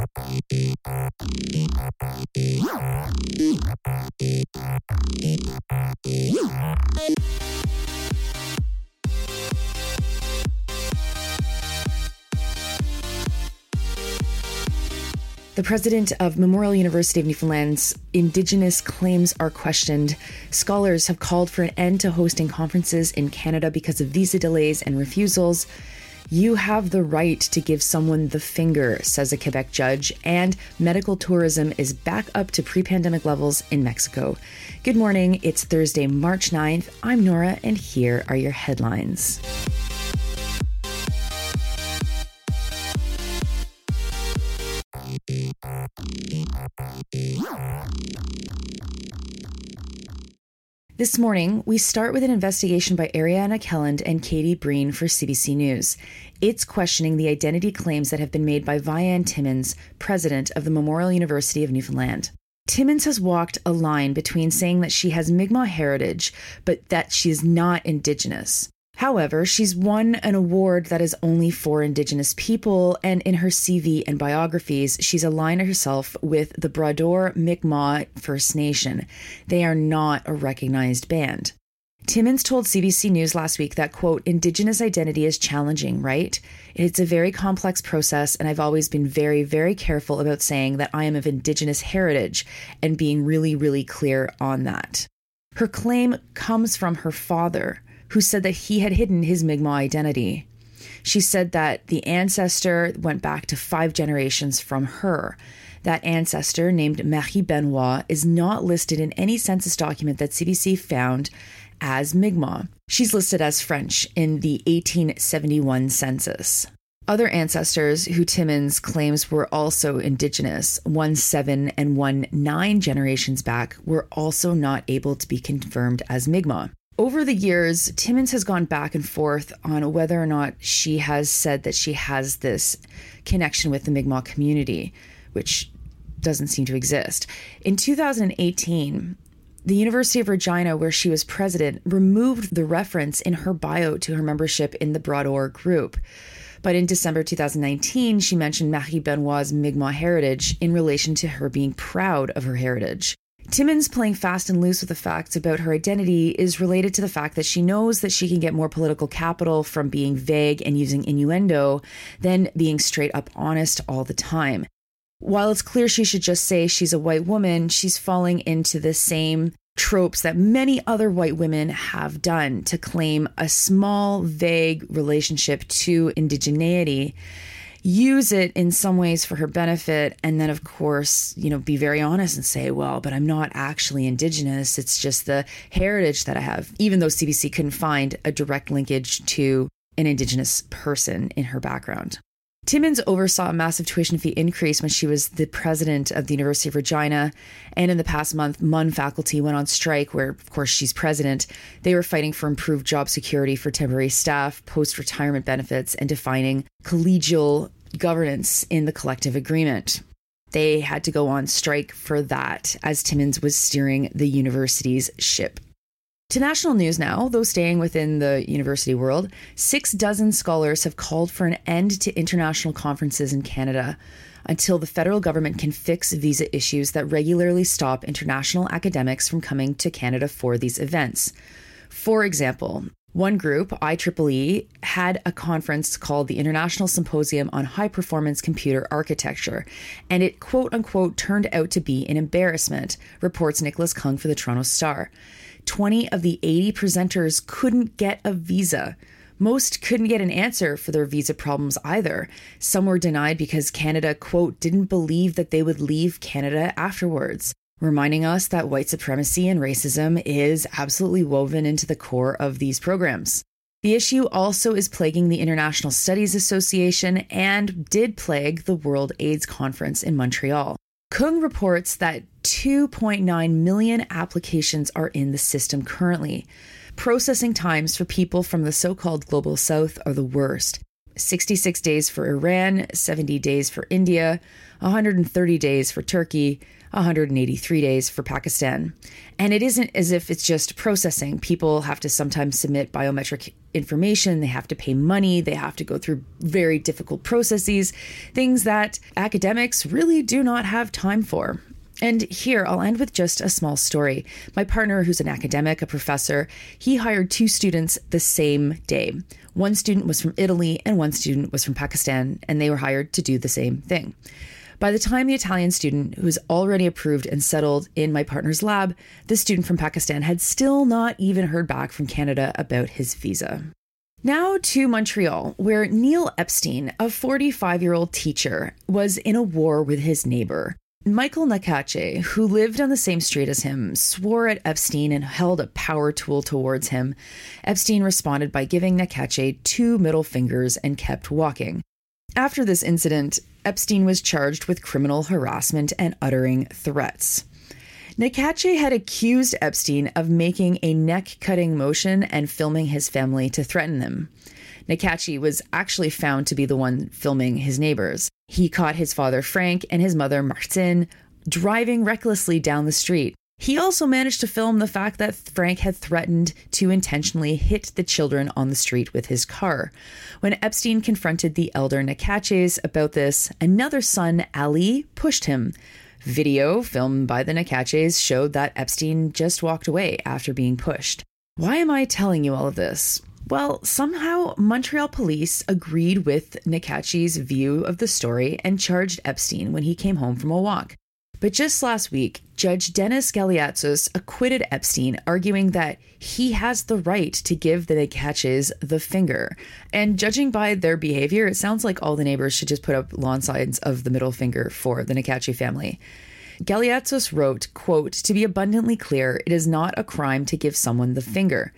The president of Memorial University of Newfoundland's Indigenous claims are questioned. Scholars have called for an end to hosting conferences in Canada because of visa delays and refusals. You have the right to give someone the finger, says a Quebec judge, and medical tourism is back up to pre pandemic levels in Mexico. Good morning. It's Thursday, March 9th. I'm Nora, and here are your headlines. This morning, we start with an investigation by Ariana Kelland and Katie Breen for CBC News. It's questioning the identity claims that have been made by Vianne Timmons, president of the Memorial University of Newfoundland. Timmons has walked a line between saying that she has Mi'kmaq heritage, but that she is not Indigenous. However, she's won an award that is only for Indigenous people, and in her CV and biographies, she's aligned herself with the Bras d'Or Mi'kmaq First Nation. They are not a recognized band. Timmons told CBC News last week that, quote, Indigenous identity is challenging, right? It's a very complex process, and I've always been very, very careful about saying that I am of Indigenous heritage and being really, really clear on that. Her claim comes from her father who said that he had hidden his Mi'kmaq identity. She said that the ancestor went back to five generations from her. That ancestor, named Marie Benoit, is not listed in any census document that CBC found as Mi'kmaq. She's listed as French in the 1871 census. Other ancestors who Timmons claims were also indigenous, one seven and one nine generations back, were also not able to be confirmed as Mi'kmaq. Over the years, Timmons has gone back and forth on whether or not she has said that she has this connection with the Mi'kmaq community, which doesn't seem to exist. In 2018, the University of Regina, where she was president, removed the reference in her bio to her membership in the Bras d'Or group. But in December 2019, she mentioned Marie Benoit's Mi'kmaq heritage in relation to her being proud of her heritage. Timmons playing fast and loose with the facts about her identity is related to the fact that she knows that she can get more political capital from being vague and using innuendo than being straight up honest all the time. While it's clear she should just say she's a white woman, she's falling into the same tropes that many other white women have done to claim a small, vague relationship to indigeneity use it in some ways for her benefit and then of course you know be very honest and say well but i'm not actually indigenous. It's just the heritage that i have even though cbc couldn't find a direct linkage to an indigenous person in her background Timmons oversaw a massive tuition fee increase when she was the president of the University of Regina. And in the past month, MUN faculty went on strike, where, of course, she's president. They were fighting for improved job security for temporary staff, post retirement benefits, and defining collegial governance in the collective agreement. They had to go on strike for that as Timmons was steering the university's ship. To national news now, though staying within the university world, six dozen scholars have called for an end to international conferences in Canada until the federal government can fix visa issues that regularly stop international academics from coming to Canada for these events. For example, one group, IEEE, had a conference called the International Symposium on High Performance Computer Architecture, and it quote unquote turned out to be an embarrassment, reports Nicholas Keung for the Toronto Star. 20 of the 80 presenters couldn't get a visa. Most couldn't get an answer for their visa problems either. Some were denied because Canada, quote, didn't believe that they would leave Canada afterwards, reminding us that white supremacy and racism is absolutely woven into the core of these programs. The issue also is plaguing the International Studies Association and did plague the World AIDS Conference in Montreal. Keung reports that 2.9 million applications are in the system currently. Processing times for people from the so called global south are the worst. 66 days for Iran, 70 days for India, 130 days for Turkey, 183 days for Pakistan. And it isn't as if it's just processing. People have to sometimes submit biometric information, they have to pay money, they have to go through very difficult processes, things that academics really do not have time for. And here, I'll end with just a small story. My partner, who's an academic, a professor, he hired two students the same day. One student was from Italy and one student was from Pakistan, and they were hired to do the same thing. By the time the Italian student, who was already approved and settled in my partner's lab, the student from Pakistan had still not even heard back from Canada about his visa. Now to Montreal, where Neil Epstein, a 45 year old teacher, was in a war with his neighbor. Michael Nakache, who lived on the same street as him, swore at Epstein and held a power tool towards him. Epstein responded by giving Nakache two middle fingers and kept walking. After this incident, Epstein was charged with criminal harassment and uttering threats. Nakache had accused Epstein of making a neck cutting motion and filming his family to threaten them. Nakache was actually found to be the one filming his neighbors. He caught his father Frank and his mother Martine driving recklessly down the street. He also managed to film the fact that Frank had threatened to intentionally hit the children on the street with his car. When Epstein confronted the elder Nakaches about this, another son, Ali, pushed him. Video filmed by the Nakaches showed that Epstein just walked away after being pushed. Why am I telling you all of this? Well, somehow Montreal police agreed with Nakache's view of the story and charged Epstein when he came home from a walk. But just last week, Judge Dennis Galiatzos acquitted Epstein, arguing that he has the right to give the Nakaches the finger. And judging by their behavior, it sounds like all the neighbors should just put up lawn signs of the middle finger for the Nakache family. Galiatzos wrote, quote, To be abundantly clear, it is not a crime to give someone the finger.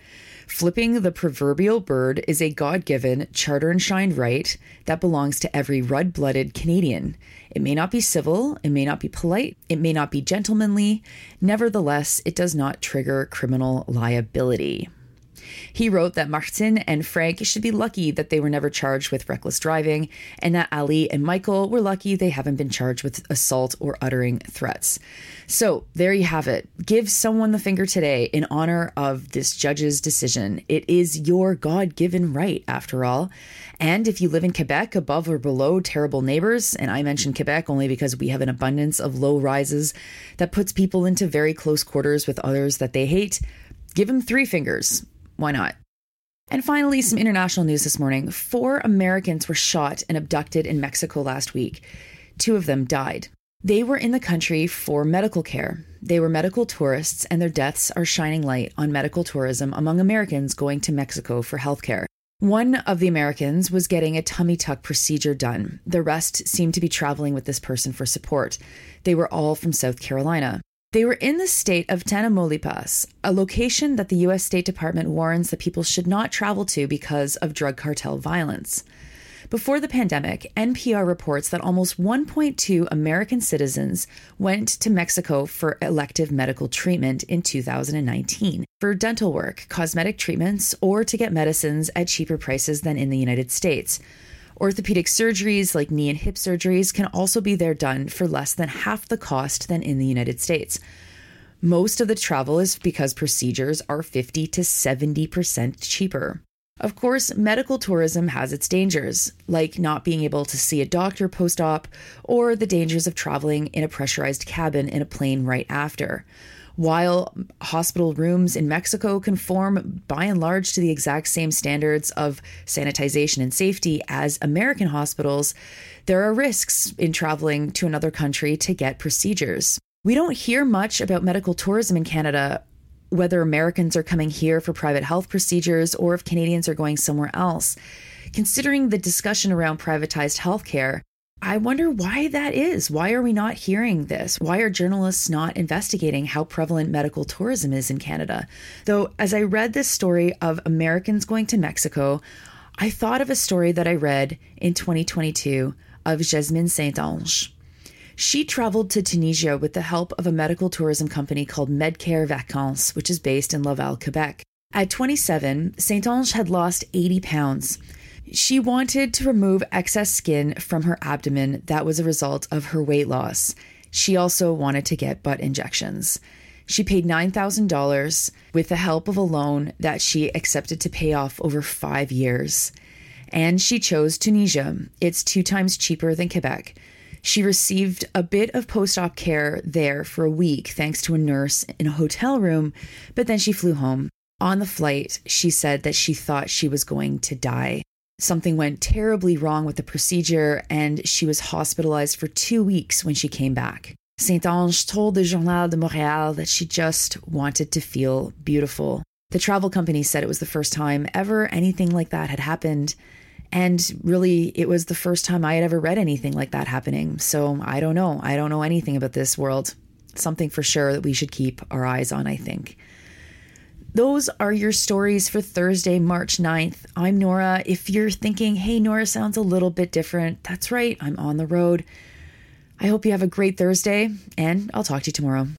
Flipping the proverbial bird is a God given, charter enshrined right that belongs to every red blooded Canadian. It may not be civil, it may not be polite, it may not be gentlemanly. Nevertheless, it does not trigger criminal liability. He wrote that Martin and Frank should be lucky that they were never charged with reckless driving, and that Ali and Michael were lucky they haven't been charged with assault or uttering threats. So there you have it. Give someone the finger today in honor of this judge's decision. It is your God given right, after all. And if you live in Quebec, above or below terrible neighbors, and I mention Quebec only because we have an abundance of low rises that puts people into very close quarters with others that they hate, give them three fingers. Why not? And finally, some international news this morning. Four Americans were shot and abducted in Mexico last week. Two of them died. They were in the country for medical care. They were medical tourists, and their deaths are shining light on medical tourism among Americans going to Mexico for healthcare. One of the Americans was getting a tummy tuck procedure done. The rest seemed to be traveling with this person for support. They were all from South Carolina. They were in the state of Tamaulipas, a location that the U.S. State Department warns that people should not travel to because of drug cartel violence. Before the pandemic, NPR reports that almost 1.2 American citizens went to Mexico for elective medical treatment in 2019 for dental work, cosmetic treatments, or to get medicines at cheaper prices than in the United States. Orthopedic surgeries like knee and hip surgeries can also be there done for less than half the cost than in the United States. Most of the travel is because procedures are 50 to 70% cheaper. Of course, medical tourism has its dangers, like not being able to see a doctor post op, or the dangers of traveling in a pressurized cabin in a plane right after. While hospital rooms in Mexico conform by and large to the exact same standards of sanitization and safety as American hospitals, there are risks in traveling to another country to get procedures. We don't hear much about medical tourism in Canada, whether Americans are coming here for private health procedures or if Canadians are going somewhere else. Considering the discussion around privatized healthcare, I wonder why that is. Why are we not hearing this? Why are journalists not investigating how prevalent medical tourism is in Canada? Though, as I read this story of Americans going to Mexico, I thought of a story that I read in 2022 of Jasmine Saint Ange. She traveled to Tunisia with the help of a medical tourism company called Medcare Vacances, which is based in Laval, Quebec. At 27, Saint Ange had lost 80 pounds. She wanted to remove excess skin from her abdomen that was a result of her weight loss. She also wanted to get butt injections. She paid $9,000 with the help of a loan that she accepted to pay off over five years. And she chose Tunisia. It's two times cheaper than Quebec. She received a bit of post op care there for a week thanks to a nurse in a hotel room, but then she flew home. On the flight, she said that she thought she was going to die. Something went terribly wrong with the procedure, and she was hospitalized for two weeks when she came back. Saint Ange told the Journal de Montréal that she just wanted to feel beautiful. The travel company said it was the first time ever anything like that had happened. And really, it was the first time I had ever read anything like that happening. So I don't know. I don't know anything about this world. Something for sure that we should keep our eyes on, I think. Those are your stories for Thursday, March 9th. I'm Nora. If you're thinking, hey, Nora sounds a little bit different, that's right. I'm on the road. I hope you have a great Thursday, and I'll talk to you tomorrow.